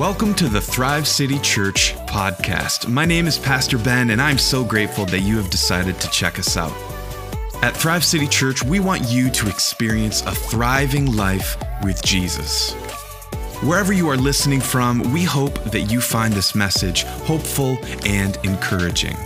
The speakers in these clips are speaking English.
Welcome to the Thrive City Church podcast. My name is Pastor Ben, and I'm so grateful that you have decided to check us out. At Thrive City Church, we want you to experience a thriving life with Jesus. Wherever you are listening from, we hope that you find this message hopeful and encouraging.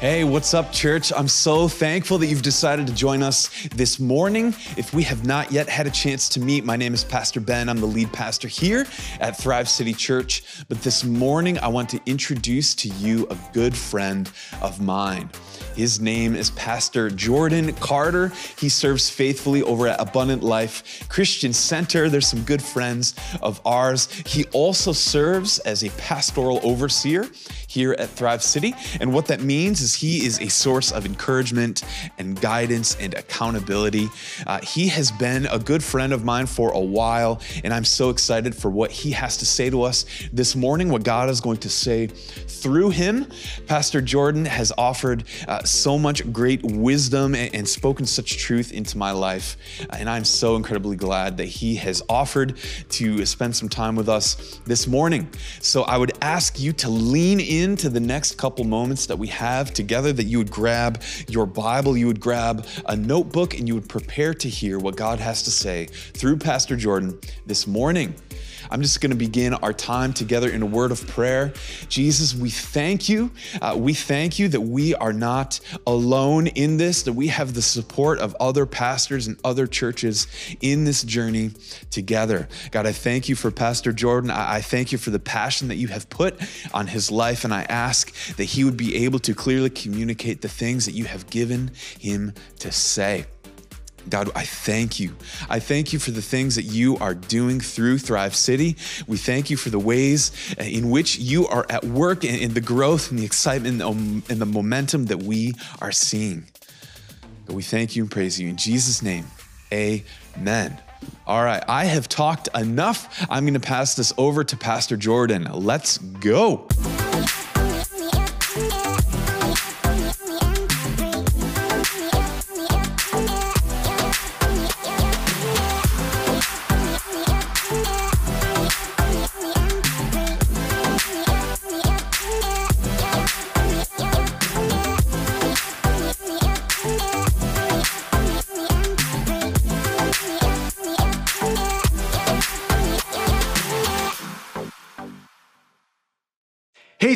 Hey, what's up, church? I'm so thankful that you've decided to join us this morning. If we have not yet had a chance to meet, my name is Pastor Ben. I'm the lead pastor here at Thrive City Church. But this morning, I want to introduce to you a good friend of mine. His name is Pastor Jordan Carter. He serves faithfully over at Abundant Life Christian Center. There's some good friends of ours. He also serves as a pastoral overseer here at Thrive City. And what that means is he is a source of encouragement and guidance and accountability. Uh, he has been a good friend of mine for a while, and I'm so excited for what he has to say to us this morning, what God is going to say through him. Pastor Jordan has offered uh, so much great wisdom and, and, spoken such truth into my life. Uh, and I'm so incredibly glad that he has offered to spend some time with us this morning. So I would ask you to lean into the next couple moments that we have together, that you would grab your Bible, you would grab a notebook, and you would prepare to hear what God has to say through Pastor Jordan this morning. I'm just going to begin our time together in a word of prayer. Jesus, we thank you. Uh, we thank you that we are not alone in this, that we have the support of other pastors and other churches in this journey together. God, I thank you for Pastor Jordan. I, I thank you for the passion that you have put on his life, and I ask that he would be able to clearly communicate the things that you have given him to say. God, I thank you. I thank you for the things that you are doing through Thrive City. We thank you for the ways uh, in which you are at work and in the growth and the excitement and the um, momentum that we are seeing. We thank you and praise you. In Jesus' name, amen. All right, I have talked enough. I'm going to pass this over to Pastor Jordan. Let's go.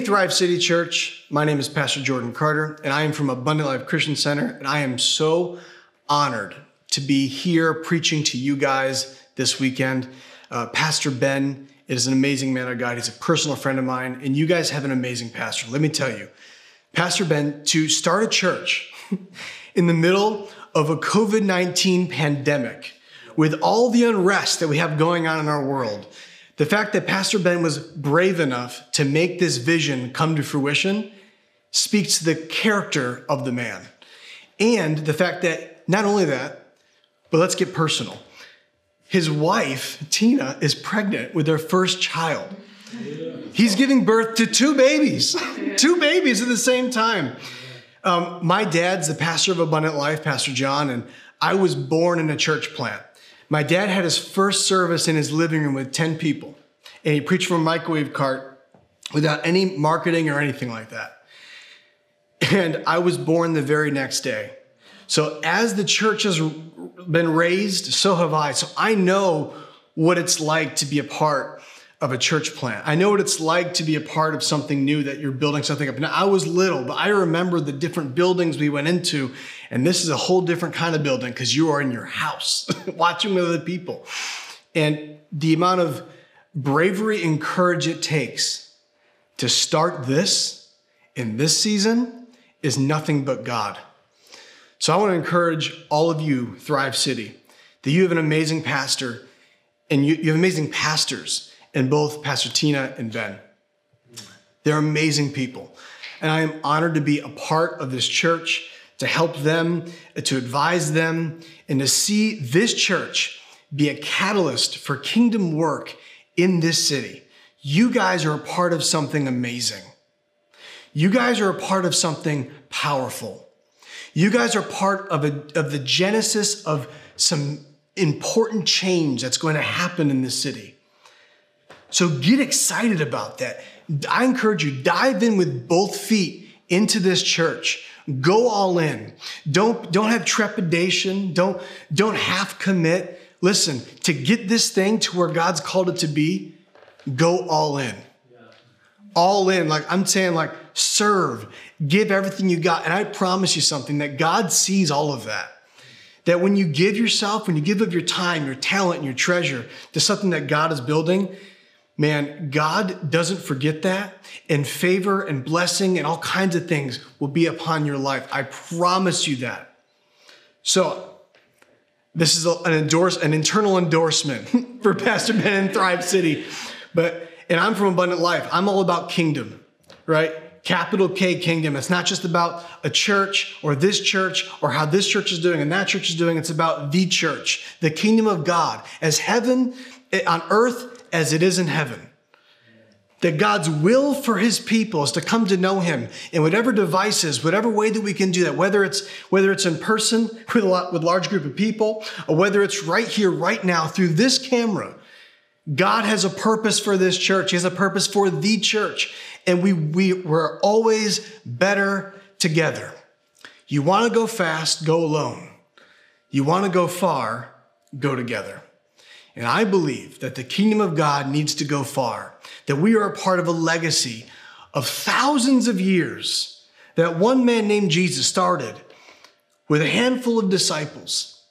Hey, Thrive City Church. My name is Pastor Jordan Carter, and I am from Abundant Life Christian Center. And I am so honored to be here preaching to you guys this weekend. Uh, pastor Ben is an amazing man of God. He's a personal friend of mine, and you guys have an amazing pastor. Let me tell you, Pastor Ben, to start a church in the middle of a COVID 19 pandemic with all the unrest that we have going on in our world, the fact that Pastor Ben was brave enough to make this vision come to fruition speaks to the character of the man. And the fact that not only that, but let's get personal. His wife, Tina, is pregnant with their first child. He's giving birth to two babies, two babies at the same time. Um, my dad's the pastor of Abundant Life, Pastor John, and I was born in a church plant. My dad had his first service in his living room with 10 people, and he preached from a microwave cart without any marketing or anything like that. And I was born the very next day. So, as the church has been raised, so have I. So, I know what it's like to be a part of a church plant. I know what it's like to be a part of something new that you're building something up. Now, I was little, but I remember the different buildings we went into, and this is a whole different kind of building because you are in your house watching with other people. And the amount of bravery and courage it takes to start this in this season is nothing but God. So I want to encourage all of you, Thrive City, that you have an amazing pastor and you, you have amazing pastors and both Pastor Tina and Ben. They're amazing people. And I am honored to be a part of this church, to help them, to advise them, and to see this church be a catalyst for kingdom work in this city. You guys are a part of something amazing. You guys are a part of something powerful. You guys are part of, a, of the genesis of some important change that's going to happen in this city. So get excited about that. I encourage you, dive in with both feet into this church. Go all in. Don't, don't have trepidation. Don't, don't half commit. Listen, to get this thing to where God's called it to be, go all in. All in. Like I'm saying, like serve, give everything you got. And I promise you something that God sees all of that. That when you give yourself, when you give of your time, your talent, and your treasure to something that God is building, man, God doesn't forget that. And favor and blessing and all kinds of things will be upon your life. I promise you that. So, this is an endorse, an internal endorsement for Pastor Ben in Thrive City. But and I'm from Abundant Life. I'm all about kingdom, right? Capital K kingdom. It's not just about a church or this church or how this church is doing and that church is doing. It's about the church, the kingdom of God, as heaven eh, on earth as it is in heaven. That God's will for his people is to come to know him in whatever devices, whatever way that we can do that, whether it's whether it's in person with a lot, with large group of people, or whether it's right here, right now, through this camera. God has a purpose for this church. He has a purpose for the church. And we, we, we're always better together. You want to go fast, go alone. You want to go far, go together. And I believe that the kingdom of God needs to go far, that we are a part of a legacy of thousands of years that one man named Jesus started with a handful of disciples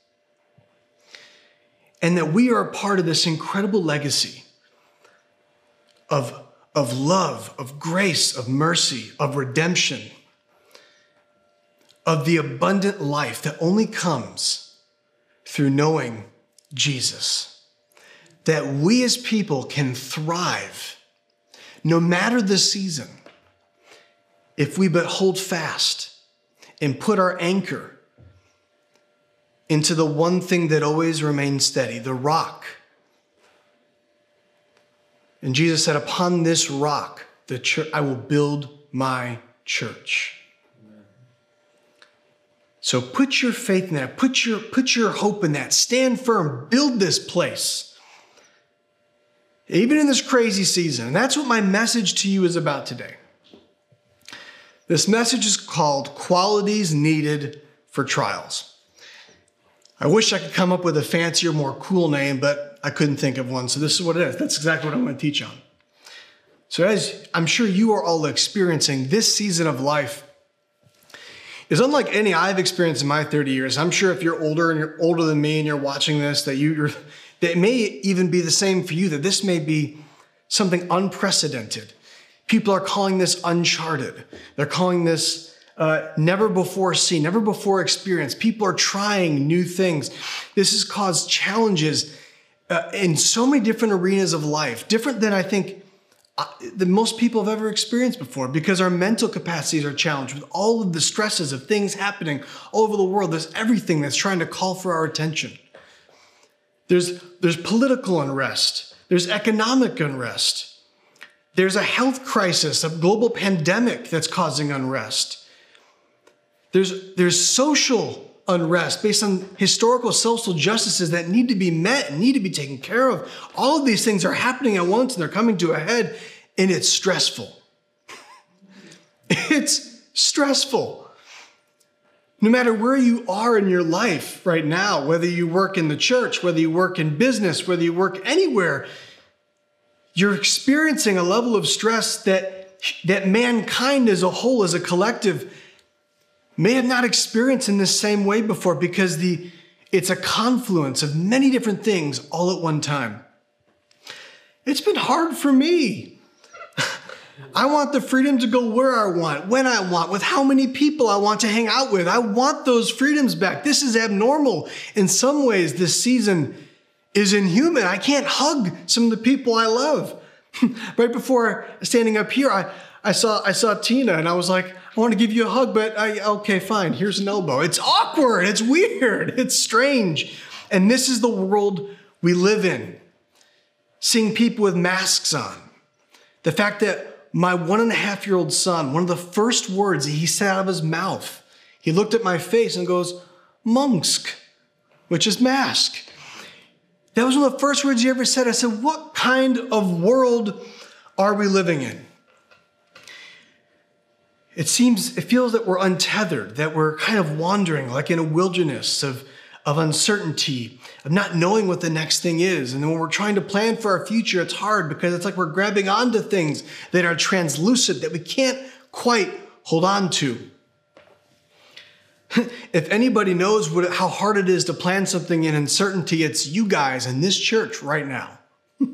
and that we are a part of this incredible legacy of, of love, of grace, of mercy, of redemption, of the abundant life that only comes through knowing Jesus. That we as people can thrive no matter the season if we but hold fast and put our anchor into the one thing that always remains steady the rock. And Jesus said, Upon this rock, the church, I will build my church. So put your faith in that, put your, put your hope in that, stand firm, build this place. Even in this crazy season. And that's what my message to you is about today. This message is called Qualities Needed for Trials. I wish I could come up with a fancier, more cool name, but I couldn't think of one. So this is what it is. That's exactly what I'm going to teach on. So, as I'm sure you are all experiencing, this season of life is unlike any I've experienced in my 30 years. I'm sure if you're older and you're older than me and you're watching this, that you, are that it may even be the same for you, that this may be something unprecedented. People are calling this uncharted. They're calling this uh, never before seen, never before experienced. People are trying new things. This has caused challenges uh, in so many different arenas of life, different than I think uh, that most people have ever experienced before because our mental capacities are challenged with all of the stresses of things happening all over the world. There's everything that's trying to call for our attention. There's, there's political unrest, there's economic unrest, there's a health crisis, a global pandemic that's causing unrest. There's, there's social unrest based on historical social justices that need to be met and need to be taken care of. All of these things are happening at once and they're coming to a head, and it's stressful. it's stressful. No matter where you are in your life right now, whether you work in the church, whether you work in business, whether you work anywhere, you're experiencing a level of stress that, that mankind as a whole, as a collective, may have not experienced in the same way before because the, it's a confluence of many different things all at one time. It's been hard for me. I want the freedom to go where I want, when I want, with how many people I want to hang out with. I want those freedoms back. This is abnormal. In some ways, this season is inhuman. I can't hug some of the people I love. right before standing up here, I, I saw I saw Tina and I was like, I want to give you a hug, but I, okay, fine. Here's an elbow. It's awkward. It's weird. It's strange. And this is the world we live in. Seeing people with masks on. The fact that my one and a half year old son, one of the first words he said out of his mouth, he looked at my face and goes, Mungsk, which is mask. That was one of the first words he ever said. I said, What kind of world are we living in? It seems, it feels that we're untethered, that we're kind of wandering like in a wilderness of, of uncertainty, of not knowing what the next thing is. And when we're trying to plan for our future, it's hard because it's like we're grabbing onto things that are translucent that we can't quite hold on to. if anybody knows what, how hard it is to plan something in uncertainty, it's you guys in this church right now.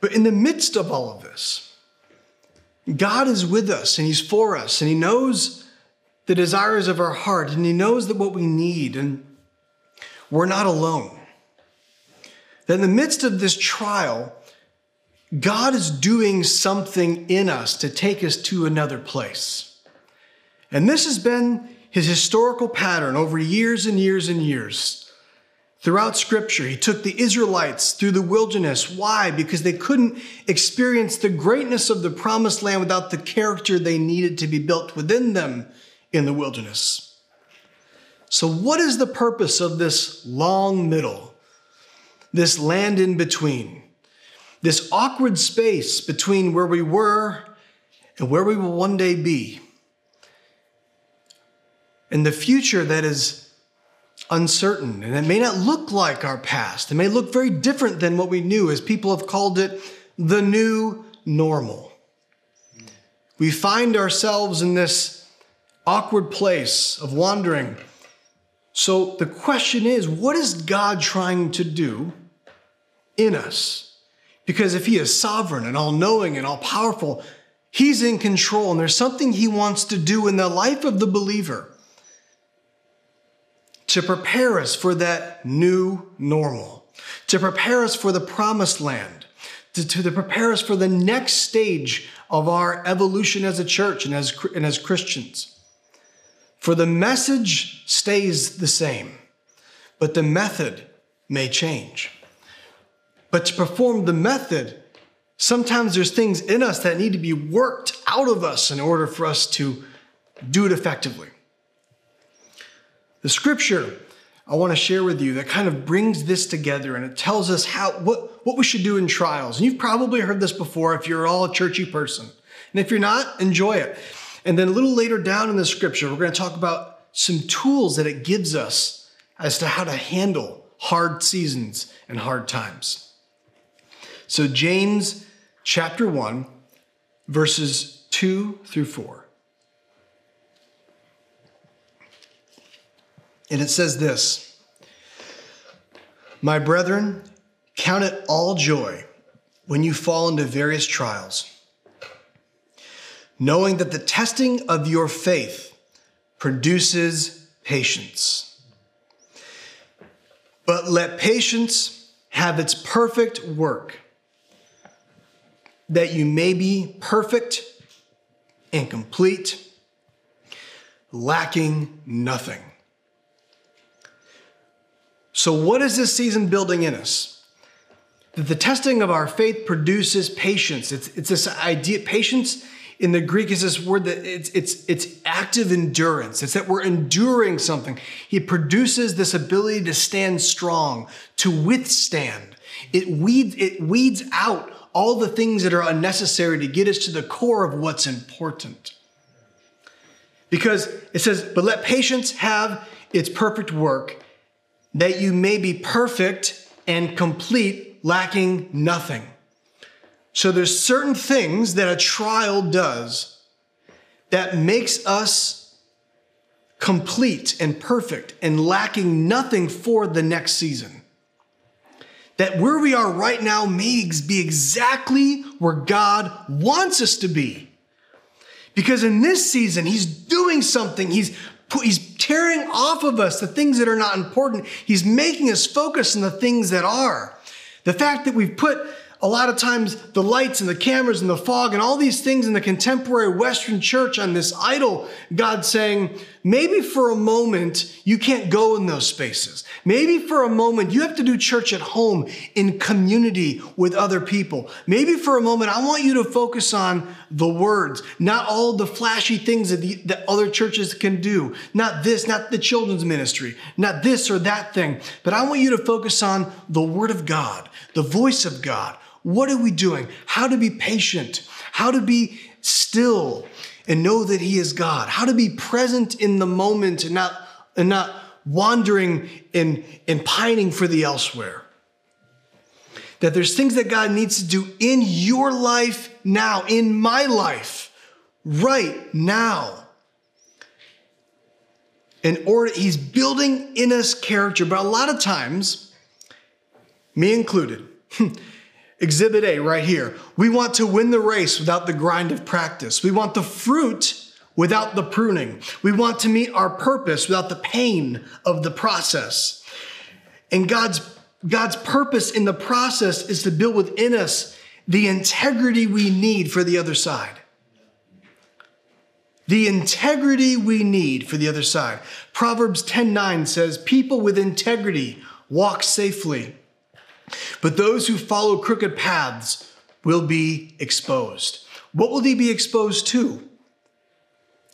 but in the midst of all of this, God is with us and He's for us and He knows the desires of our heart and He knows that what we need and we're not alone. That in the midst of this trial, God is doing something in us to take us to another place. And this has been his historical pattern over years and years and years. Throughout scripture, he took the Israelites through the wilderness. Why? Because they couldn't experience the greatness of the promised land without the character they needed to be built within them in the wilderness. So, what is the purpose of this long middle, this land in between, this awkward space between where we were and where we will one day be? And the future that is uncertain and it may not look like our past. It may look very different than what we knew, as people have called it the new normal. We find ourselves in this awkward place of wandering. So the question is what is God trying to do in us? Because if He is sovereign and all knowing and all powerful, He's in control and there's something He wants to do in the life of the believer to prepare us for that new normal, to prepare us for the promised land, to, to, prepare us for the next stage of our evolution as a church and as, and as Christians. For the message stays the same, but the method may change. But to perform the method, sometimes there's things in us that need to be worked out of us in order for us to do it effectively. The scripture I want to share with you that kind of brings this together and it tells us how what, what we should do in trials. And you've probably heard this before if you're all a churchy person. And if you're not, enjoy it. And then a little later down in the scripture, we're going to talk about some tools that it gives us as to how to handle hard seasons and hard times. So, James chapter 1, verses 2 through 4. And it says this My brethren, count it all joy when you fall into various trials, knowing that the testing of your faith produces patience. But let patience have its perfect work, that you may be perfect and complete, lacking nothing. So, what is this season building in us? That the testing of our faith produces patience. It's, it's this idea, patience in the Greek is this word that it's, it's, it's active endurance. It's that we're enduring something. He produces this ability to stand strong, to withstand. It weeds, it weeds out all the things that are unnecessary to get us to the core of what's important. Because it says, but let patience have its perfect work that you may be perfect and complete, lacking nothing. So there's certain things that a trial does that makes us complete and perfect and lacking nothing for the next season. That where we are right now may be exactly where God wants us to be. Because in this season, He's doing something. He's He's tearing off of us the things that are not important. He's making us focus on the things that are. The fact that we've put a lot of times the lights and the cameras and the fog and all these things in the contemporary Western church on this idol, God saying, Maybe for a moment, you can't go in those spaces. Maybe for a moment, you have to do church at home in community with other people. Maybe for a moment, I want you to focus on the words, not all the flashy things that, the, that other churches can do. Not this, not the children's ministry, not this or that thing. But I want you to focus on the Word of God, the voice of God. What are we doing? How to be patient, how to be still and know that He is God, how to be present in the moment and not, and not wandering and, and pining for the elsewhere. That there's things that God needs to do in your life now, in my life, right now. In order, He's building in us character, but a lot of times, me included, Exhibit A right here. We want to win the race without the grind of practice. We want the fruit without the pruning. We want to meet our purpose without the pain of the process. And God's, God's purpose in the process is to build within us the integrity we need for the other side. The integrity we need for the other side. Proverbs 10:9 says, "People with integrity walk safely." But those who follow crooked paths will be exposed. What will they be exposed to?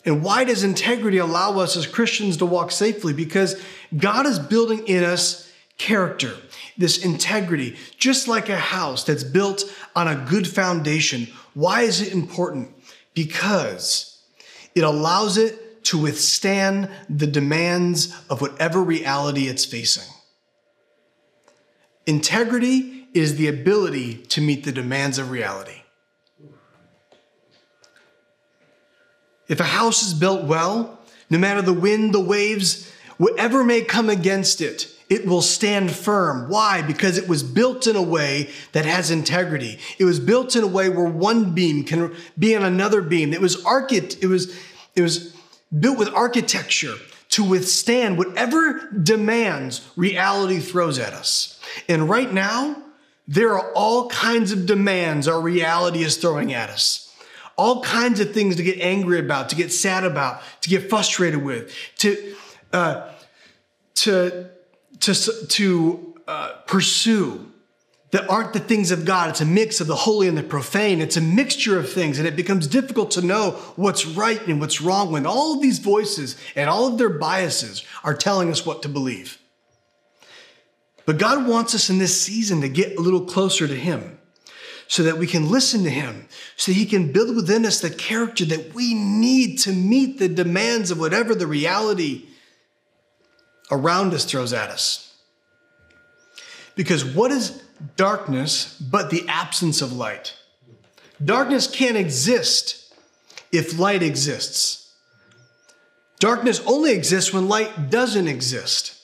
And why does integrity allow us as Christians to walk safely? Because God is building in us character, this integrity, just like a house that's built on a good foundation. Why is it important? Because it allows it to withstand the demands of whatever reality it's facing. Integrity is the ability to meet the demands of reality. If a house is built well, no matter the wind, the waves, whatever may come against it, it will stand firm. Why? Because it was built in a way that has integrity. It was built in a way where one beam can be on another beam. It was archit- it was it was built with architecture to withstand whatever demands reality throws at us. And right now, there are all kinds of demands our reality is throwing at us. All kinds of things to get angry about, to get sad about, to get frustrated with, to uh, to to to uh, pursue that aren't the things of God. It's a mix of the holy and the profane. It's a mixture of things, and it becomes difficult to know what's right and what's wrong when all of these voices and all of their biases are telling us what to believe. But God wants us in this season to get a little closer to Him so that we can listen to Him, so He can build within us the character that we need to meet the demands of whatever the reality around us throws at us. Because what is darkness but the absence of light? Darkness can't exist if light exists. Darkness only exists when light doesn't exist.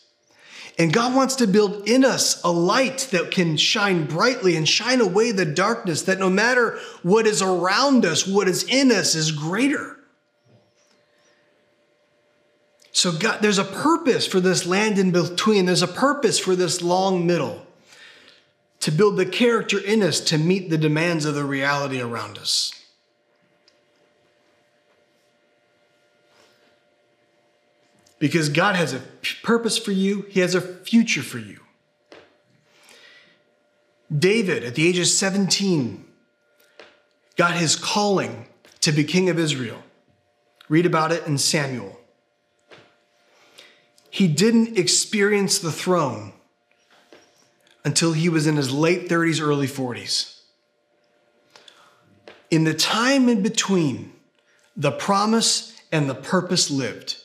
And God wants to build in us a light that can shine brightly and shine away the darkness, that no matter what is around us, what is in us is greater. So, God, there's a purpose for this land in between. There's a purpose for this long middle to build the character in us to meet the demands of the reality around us. Because God has a purpose for you, He has a future for you. David, at the age of 17, got his calling to be king of Israel. Read about it in Samuel. He didn't experience the throne until he was in his late 30s, early 40s. In the time in between, the promise and the purpose lived.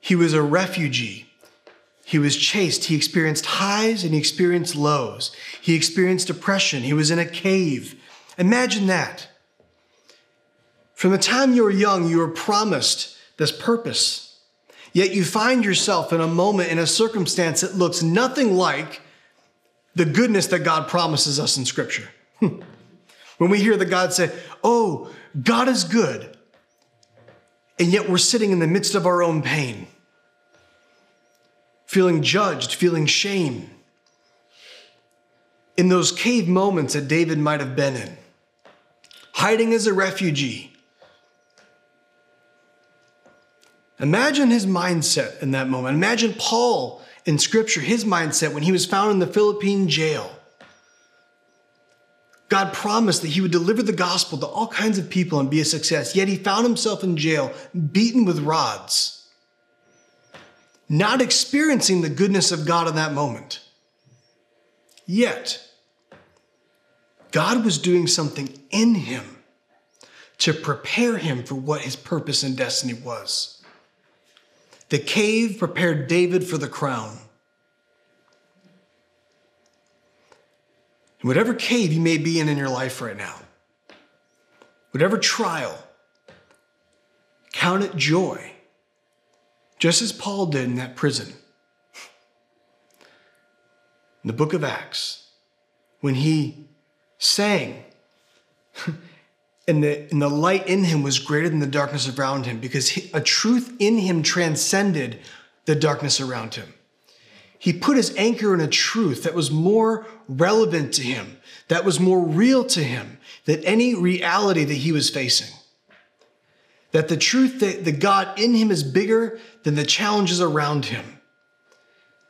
He was a refugee. He was chased. He experienced highs and he experienced lows. He experienced depression. He was in a cave. Imagine that. From the time you were young, you were promised this purpose. Yet you find yourself in a moment, in a circumstance that looks nothing like the goodness that God promises us in Scripture. Hmm. when we hear the God say, Oh, God is good, and yet we're sitting in the midst of our own pain, feeling judged, feeling shame. In those cave moments that David might have been in, hiding as a refugee, Imagine his mindset in that moment. Imagine Paul in scripture, his mindset when he was found in the Philippian jail. God promised that he would deliver the gospel to all kinds of people and be a success, yet he found himself in jail, beaten with rods, not experiencing the goodness of God in that moment. Yet, God was doing something in him to prepare him for what his purpose and destiny was. The cave prepared David for the crown. And whatever cave you may be in in your life right now, whatever trial, count it joy, just as Paul did in that prison. In the book of Acts, when he sang, and the, and the light in him was greater than the darkness around him because he, a truth in him transcended the darkness around him. He put his anchor in a truth that was more relevant to him, that was more real to him than any reality that he was facing. That the truth that the God in him is bigger than the challenges around him.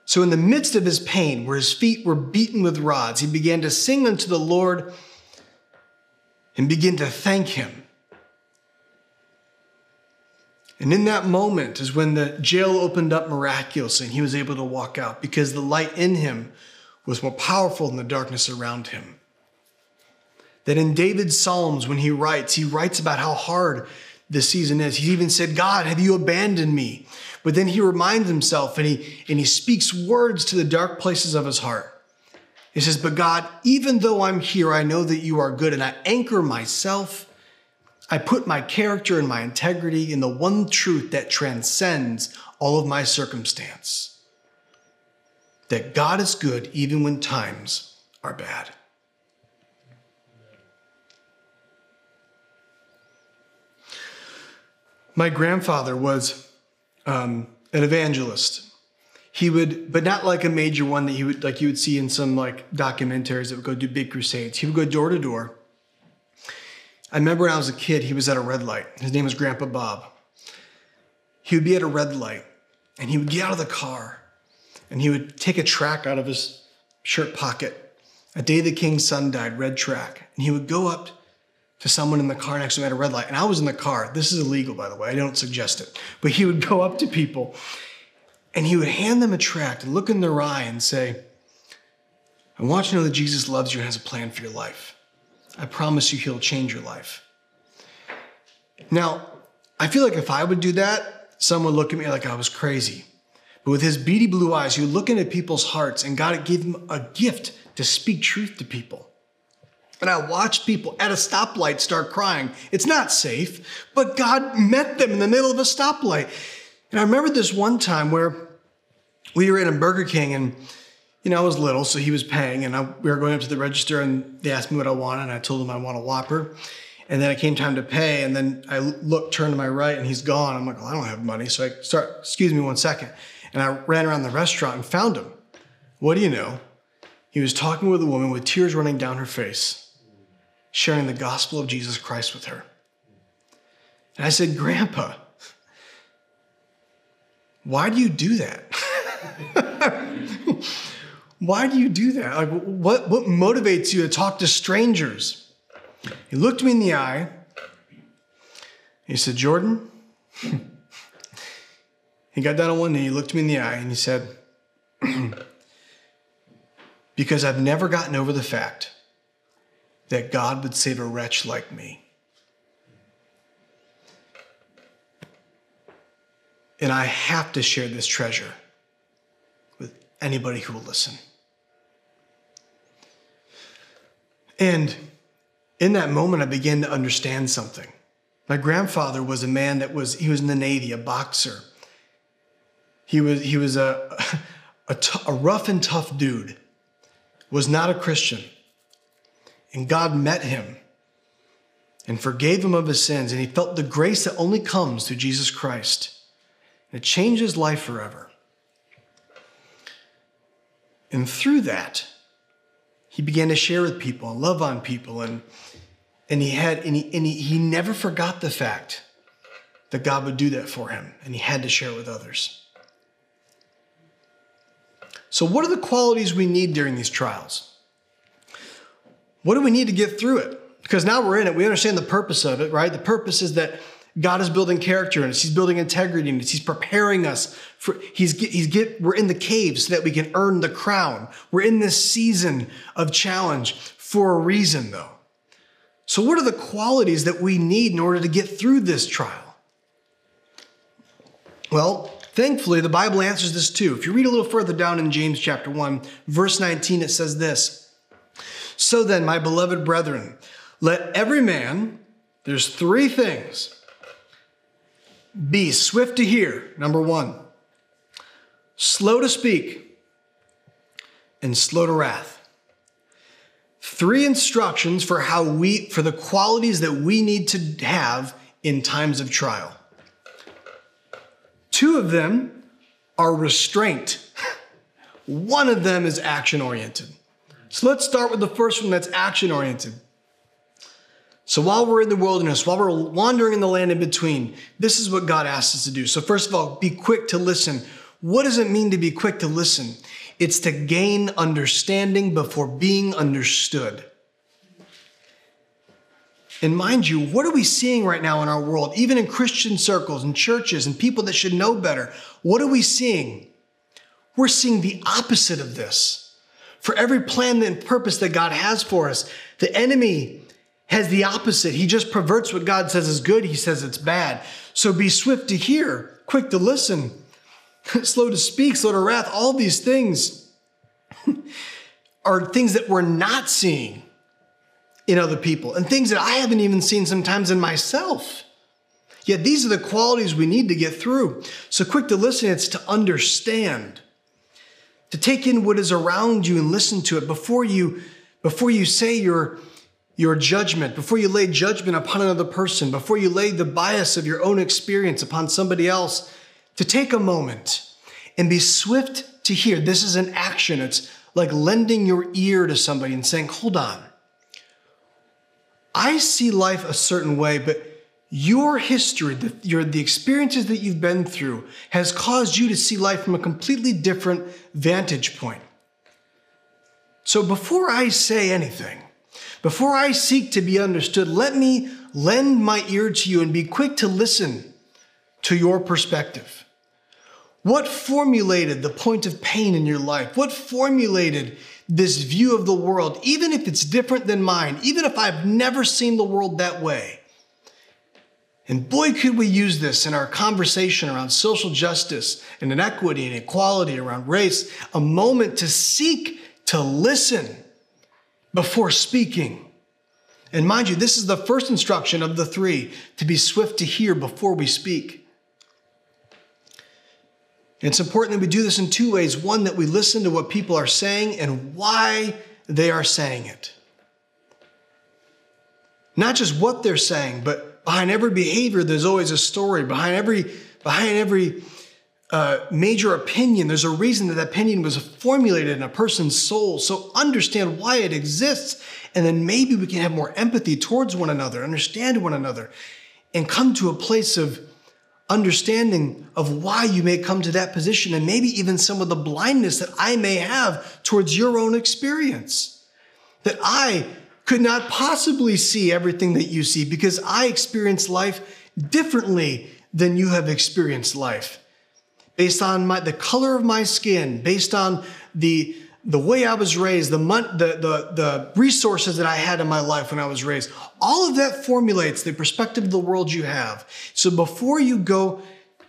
So, in the midst of his pain, where his feet were beaten with rods, he began to sing unto the Lord and begin to thank Him. And in that moment is when the jail opened up miraculously and he was able to walk out because the light in him was more powerful than the darkness around him. That in David's Psalms, when he writes, he writes about how hard this season is. He even said, God, have you abandoned me? But then he reminds himself and he, and he speaks words to the dark places of his heart. He says, But God, even though I'm here, I know that you are good, and I anchor myself. I put my character and my integrity in the one truth that transcends all of my circumstance that God is good even when times are bad. My grandfather was um, an evangelist he would, but not like a major one that he would like you would see in some like documentaries that would go do big crusades. He would go door to door. I remember when I was a kid, he was at a red light. His name was Grandpa Bob. He would be at a red light and he would get out of the car and he would take a track out of his shirt pocket. A day the king's son died, red track. And he would go up to someone in the car next to him at a red light. And I was in the car. This is illegal, by the way. I don't suggest it. But he would go up to people and he would hand them a tract look in their eye and say, I want you to know that Jesus loves you and has a plan for your life. I promise you he'll change your life. Now, I feel like if I would do that, someone would look at me like I was crazy. But with his beady blue eyes, he would look into people's hearts, and God gave him a gift to speak truth to people. And I watched people at a stoplight start crying. It's not safe, but God met them in the middle of a stoplight. And I remember this one time where we were in a Burger King and you know, I was little, so he was paying, and I, we were going up to the register, and they asked me what I wanted, and I told them I want a Whopper. And then it came time to pay, and then I looked, turned to my right, and he's gone. I'm like, well, I don't have money. So I start, excuse me one second. And I ran around the restaurant and found him. What do you know? He was talking with a woman with tears running down her face, sharing the gospel of Jesus Christ with her. And I said, Grandpa, why do you do that? why do you do that? Like, what, what motivates you to talk to strangers? He looked me in the eye. He said, Jordan, he got down on one knee, he looked me in the eye, and he said, Because I've never gotten over the fact that God would save a wretch like me. And I have to share this treasure with anybody who will listen. And in that moment, I began to understand something. My grandfather was a man that was, he was in the Navy, a boxer. He was, he was a, a, t- a rough and tough dude, was not a Christian. And God met him and forgave him of his sins. And he felt the grace that only comes through Jesus Christ. It changed his life forever. And through that, he began to share with people and love on people. And, and he had, and, he, and he, he never forgot the fact that God would do that for him, and he had to share it with others. So, what are the qualities we need during these trials? What do we need to get through it? Because now we're in it, we understand the purpose of it, right? The purpose is that God is building character in us. He's building integrity in us. He's preparing us for, he's, he's get, we're in the cave so that we can earn the crown. We're in this season of challenge for a reason, though. So, what are the qualities that we need in order to get through this trial? Well, thankfully, the Bible answers this too. If you read a little further down in James chapter 1, verse 19, it says this So then, my beloved brethren, let every man, there's three things be swift to hear, number one, slow to speak, and slow to wrath. Three instructions for how we, for the qualities that we need to have in times of trial. Two of them are restraint. One of them is action oriented. So let's start with the first one that's action oriented. So while we're in the wilderness, while we're wandering in the land in between, this is what God asks us to do. So, first of all, be quick to listen. What does it mean to be quick to listen? It's to gain understanding before being understood. And mind you, what are we seeing right now in our world, even in Christian circles and churches and people that should know better? What are we seeing? We're seeing the opposite of this. For every plan and purpose that God has for us, the enemy has the opposite. He just perverts what God says is good, he says it's bad. So be swift to hear, quick to listen, slow to speak, slow to wrath. All these things are things that we're not seeing in other people and things that I haven't even seen sometimes in myself. Yet these are the qualities we need to get through. So quick to listen, it's to understand, to take in what is around you and listen to it before you before you say your your judgment, before you lay judgment upon another person, before you lay the bias of your own experience upon somebody else, to take a moment and be swift to hear. This is an action. It's like lending your ear to somebody and saying, Hold on. I see life a certain way, but your history, the, your, the experiences that you've been through, has caused you to see life from a completely different vantage point. So before I say anything, before I seek to be understood, let me lend my ear to you and be quick to listen to your perspective. What formulated the point of pain in your life? What formulated this view of the world, even if it's different than mine, even if I've never seen the world that way? And boy, could we use this in our conversation around social justice and inequity and equality, around race, a moment to seek to listen before speaking. And mind you, this is the first instruction of the three to be swift to hear before we speak. It's important that we do this in two ways. One, that we listen to what people are saying and why they are saying it. Not just what they're saying, but behind every behavior, there's always a story. Behind every, behind every uh, major opinion, there's a reason that that opinion was formulated in a person's soul. So understand why it exists, and then maybe we can have more empathy towards one another, understand one another, and come to a place of understanding of why you may come to that position, and maybe even some of the blindness that I may have towards your own experience. That I could not possibly see everything that you see because I experience life differently than you have experienced life based on my, the color of my skin, based on the, the way I was raised, the, the, the, the resources that I had in my life when I was raised. All of that formulates the perspective of the world you have. So before you go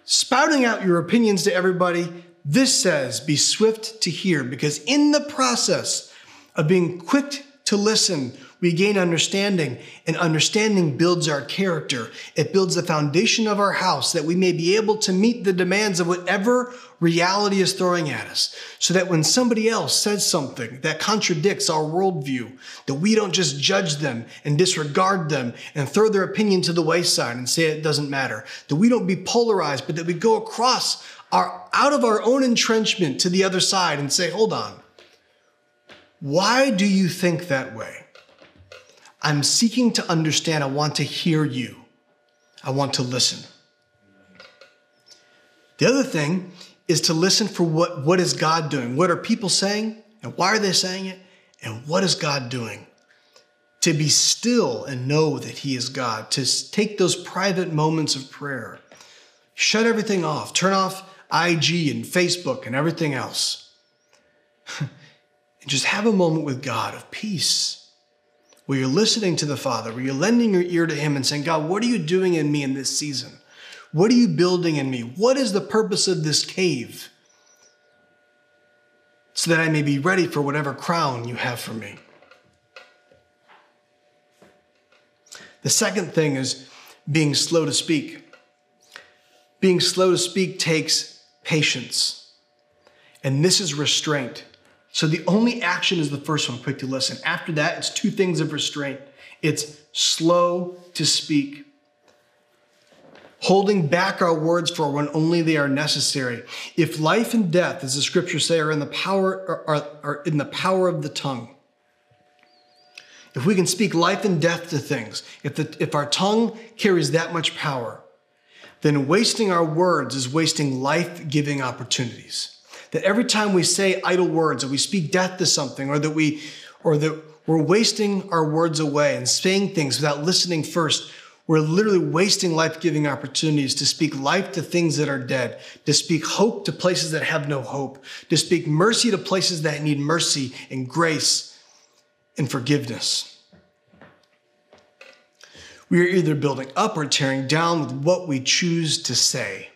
spouting out your opinions to everybody, this says be swift to hear, because in the process of being quick to listen, we gain understanding, and understanding builds our character. It builds the foundation of our house that we may be able to meet the demands of whatever reality is throwing at us. So that when somebody else says something that contradicts our worldview, that we don't just judge them and disregard them and throw their opinion to the wayside and say it doesn't matter. That we don't be polarized, but that we go across our, out of our own entrenchment to the other side and say, hold on. Why do you think that way? I'm seeking to understand. I want to hear you. I want to listen. The other thing is to listen for what, what is God doing? What are people saying? And why are they saying it? And what is God doing? To be still and know that He is God, to take those private moments of prayer. Shut everything off, turn off IG and Facebook and everything else. and just have a moment with God of peace, where you're listening to the Father, where you're lending your ear to Him and saying, God, what are you doing in me in this season? What are you building in me? What is the purpose of this cave? So that I may be ready for whatever crown you have for me. The second thing is being slow to speak. Being slow to speak takes patience, and this is restraint. So the only action is the first one, quick to listen. After that, it's two things of restraint it's slow to speak holding back our words for when only they are necessary. If life and death, as the scriptures say, are in the power are, are in the power of the tongue. If we can speak life and death to things, if, the, if our tongue carries that much power, then wasting our words is wasting life giving opportunities. That every time we say idle words, or we speak death to something, or that we, or that we're wasting our words away and saying things without listening first, we're literally wasting life giving opportunities to speak life to things that are dead, to speak hope to places that have no hope, to speak mercy to places that need mercy and grace and forgiveness. We are either building up or tearing down with what we choose to say.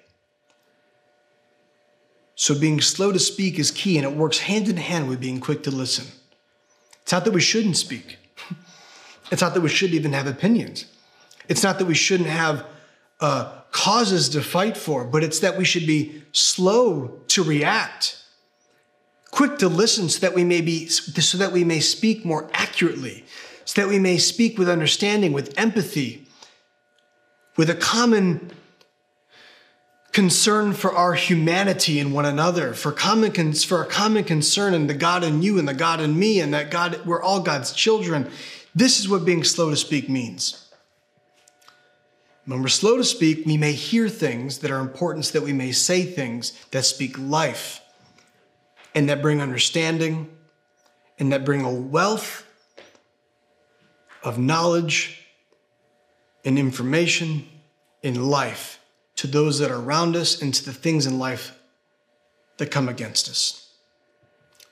So, being slow to speak is key, and it works hand in hand with being quick to listen. It's not that we shouldn't speak, it's not that we shouldn't even have opinions. It's not that we shouldn't have uh, causes to fight for, but it's that we should be slow to react, quick to listen, so that we may be, so that we may speak more accurately, so that we may speak with understanding, with empathy, with a common concern for our humanity and one another, for common for a common concern in the God in you and the God in me, and that God we're all God's children. This is what being slow to speak means. When we're slow to speak, we may hear things that are important so that we may say things that speak life and that bring understanding and that bring a wealth of knowledge and information in life to those that are around us and to the things in life that come against us.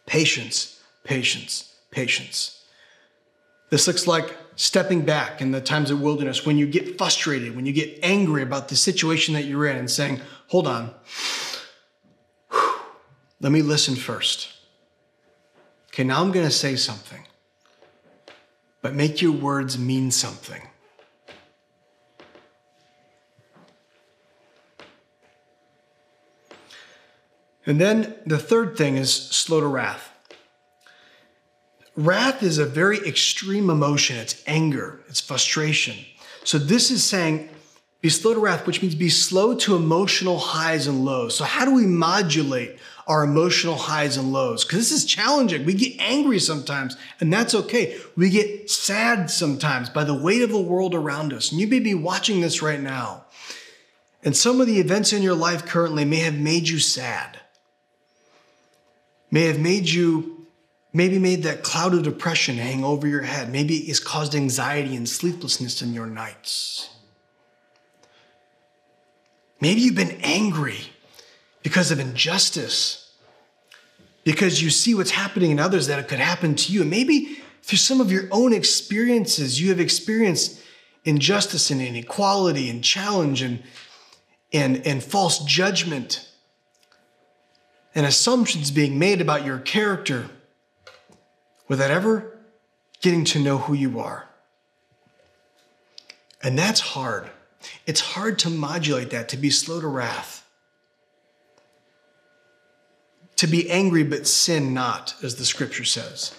Patience, patience, patience. This looks like stepping back in the times of wilderness, when you get frustrated, when you get angry about the situation that you're in, and saying, Hold on, let me listen first. Okay, now I'm going to say something, but make your words mean something. And then the third thing is slow to wrath. Wrath is a very extreme emotion. It's anger, it's frustration. So this is saying be slow to wrath, which means be slow to emotional highs and lows. So, how do we modulate our emotional highs and lows? Because this is challenging. We get angry sometimes, and that's okay. We get sad sometimes by the weight of the world around us. And you may be watching this right now. And some of the events in your life currently may have made you sad, may have made you maybe made that cloud of depression hang over your head. Maybe it's caused anxiety and sleeplessness in your nights. Maybe you've been angry because of injustice, because you see what's happening in others that it could happen to you. And maybe through some of your own experiences, you have experienced injustice and inequality and challenge and, and, and false judgment and assumptions being made about your character without ever getting to know who you are. And that's hard. It's hard to modulate that, to be slow to wrath, to be angry but sin not, as the scripture says.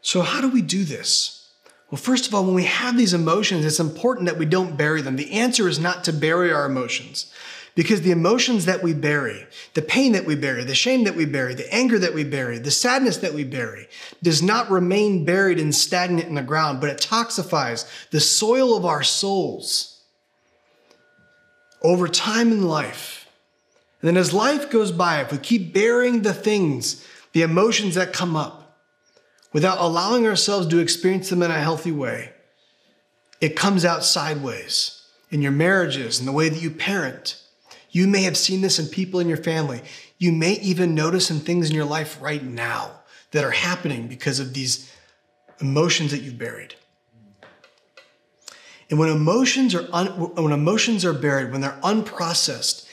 So, how do we do this? Well, first of all, when we have these emotions, it's important that we don't bury them. The answer is not to bury our emotions. Because the emotions that we bury, the pain that we bury, the shame that we bury, the anger that we bury, the sadness that we bury, does not remain buried and stagnant in the ground, but it toxifies the soil of our souls over time in life. And then as life goes by, if we keep burying the things, the emotions that come up, without allowing ourselves to experience them in a healthy way, it comes out sideways in your marriages, in the way that you parent. You may have seen this in people in your family. You may even notice some things in your life right now that are happening because of these emotions that you've buried. And when emotions are un, when emotions are buried, when they're unprocessed,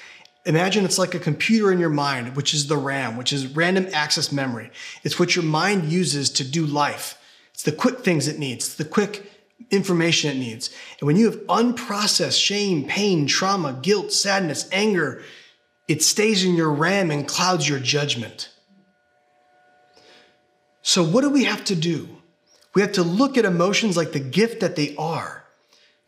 imagine it's like a computer in your mind, which is the RAM, which is random access memory. It's what your mind uses to do life. It's the quick things it needs, the quick information it needs. And when you have unprocessed shame, pain, trauma, guilt, sadness, anger, it stays in your RAM and clouds your judgment. So, what do we have to do? We have to look at emotions like the gift that they are.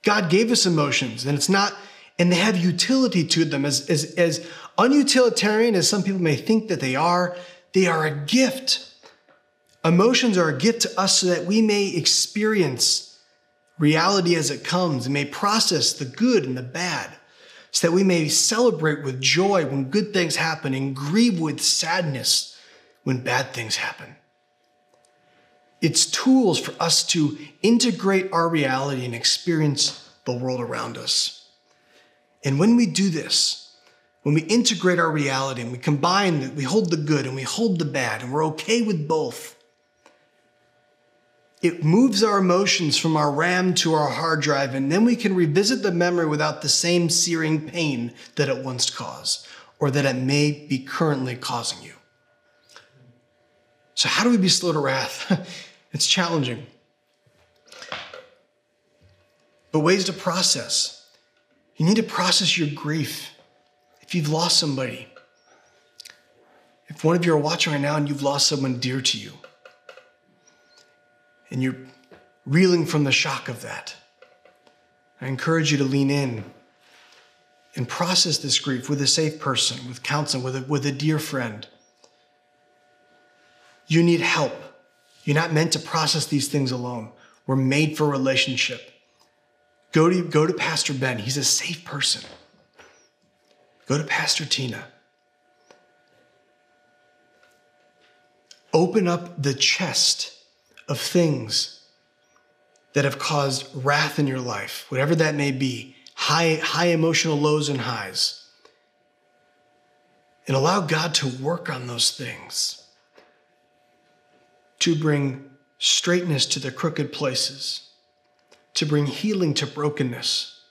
God gave us emotions, and it's not, and they have utility to them. As, as, as unutilitarian as some people may think that they are, they are a gift. Emotions are a gift to us so that we may experience reality as it comes and may process the good and the bad, so that we may celebrate with joy when good things happen and grieve with sadness when bad things happen. It's tools for us to integrate our reality and experience the world around us. And when we do this, when we integrate our reality and we combine, we hold the good and we hold the bad, and we're okay with both, it moves our emotions from our RAM to our hard drive, and then we can revisit the memory without the same searing pain that it once caused or that it may be currently causing you. So, how do we be slow to wrath? It's challenging. But ways to process. You need to process your grief. If you've lost somebody, if one of you are watching right now and you've lost someone dear to you, and you're reeling from the shock of that, I encourage you to lean in and process this grief with a safe person, with counseling, with a, with a dear friend. You need help. You're not meant to process these things alone. We're made for relationship. Go to, go to Pastor Ben. He's a safe person. Go to Pastor Tina. Open up the chest of things that have caused wrath in your life, whatever that may be, high, high emotional lows and highs, and allow God to work on those things to bring straightness to the crooked places, to bring healing to brokenness.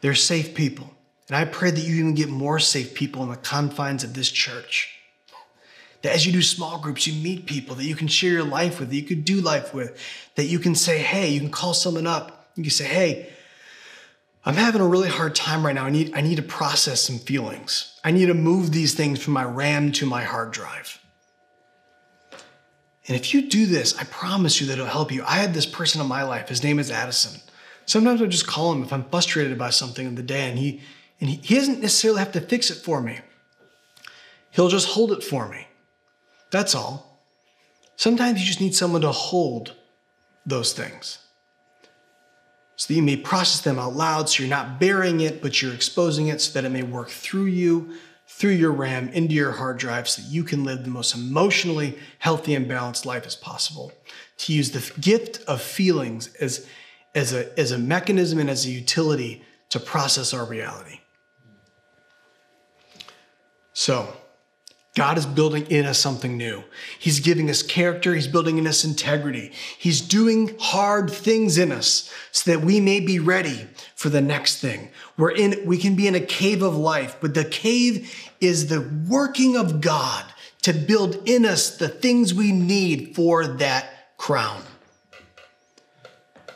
They're safe people. And I pray that you even get more safe people in the confines of this church. That as you do small groups, you meet people that you can share your life with, that you could do life with, that you can say, hey, you can call someone up. You can say, hey, I'm having a really hard time right now. I need, I need to process some feelings. I need to move these things from my RAM to my hard drive. And if you do this, I promise you that it'll help you. I had this person in my life. His name is Addison. Sometimes I just call him if I'm frustrated by something in the day, and he and he, he doesn't necessarily have to fix it for me. He'll just hold it for me. That's all. Sometimes you just need someone to hold those things. So that you may process them out loud, so you're not burying it, but you're exposing it so that it may work through you through your RAM into your hard drive so that you can live the most emotionally healthy and balanced life as possible. To use the gift of feelings as, as, a, as a mechanism and as a utility to process our reality. So, God is building in us something new. He's giving us character. He's building in us integrity. He's doing hard things in us so that we may be ready for the next thing. We're in, we can be in a cave of life, but the cave is the working of God to build in us the things we need for that crown.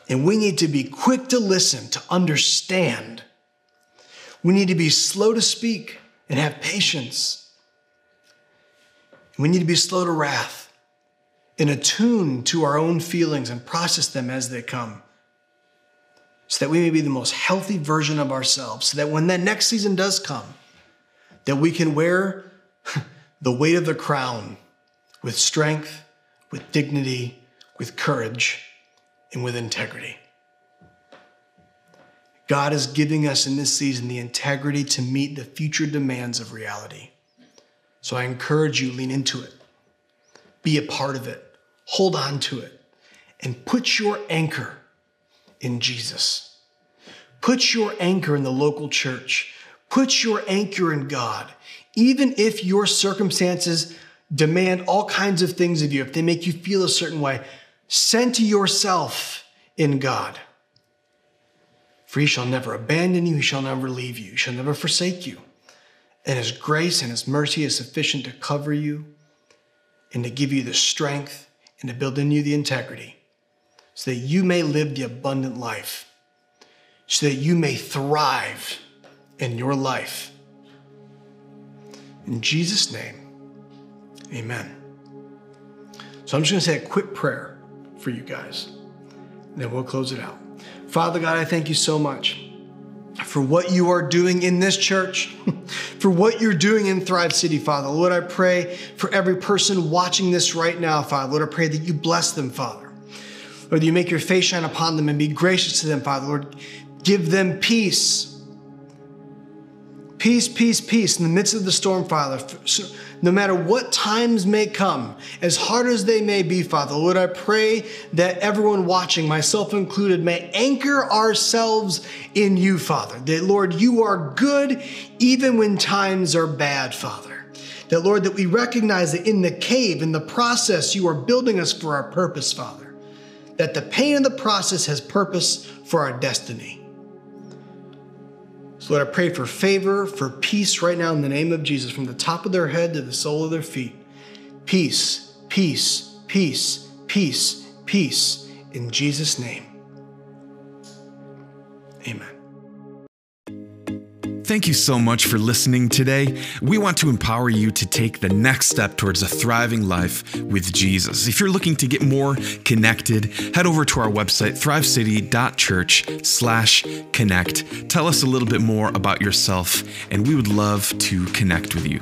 And we need to be quick to listen, to understand. We need to be slow to speak and have patience we need to be slow to wrath and attune to our own feelings and process them as they come so that we may be the most healthy version of ourselves, so that when that next season does come, that we can wear the weight of the crown with strength, with dignity, with courage, and with integrity. God is giving us in this season the integrity to meet the future demands of reality. So I encourage you, lean into it, be a part of it, hold on to it, and put your anchor in Jesus. Put your anchor in the local church. Put your anchor in God. Even if your circumstances demand all kinds of things of you, if they make you feel a certain way, center yourself in God. For he shall never abandon you, he shall never leave you, he shall never forsake you. And his grace and his mercy is sufficient to cover you and to give you the strength and to build in you the integrity so that you may live the abundant life, so that you may thrive in your life. In Jesus' name, amen. So I'm just going to say a quick prayer for you guys, and then we'll close it out. Father God, I thank you so much for what you are doing in this church, for what you're doing in Thrive City, Father. Lord, I pray for every person watching this right now, Father. Lord, I pray that you bless them, Father. Lord, you make your face shine upon them and be gracious to them, Father. Lord, give them peace. Peace, peace, peace in the midst of the storm, Father. No matter what times may come, as hard as they may be, Father, Lord, I pray that everyone watching, myself included, may anchor ourselves in you, Father. That, Lord, you are good even when times are bad, Father. That, Lord, that we recognize that in the cave, in the process, you are building us for our purpose, Father. That the pain of the process has purpose for our destiny. So Lord, I pray for favor, for peace right now in the name of Jesus, from the top of their head to the sole of their feet. Peace, peace, peace, peace, peace, in Jesus' name. Amen. Thank you so much for listening today. We want to empower you to take the next step towards a thriving life with Jesus. If you're looking to get more connected, head over to our website, thrivecity.church slash connect. Tell us a little bit more about yourself, and we would love to connect with you.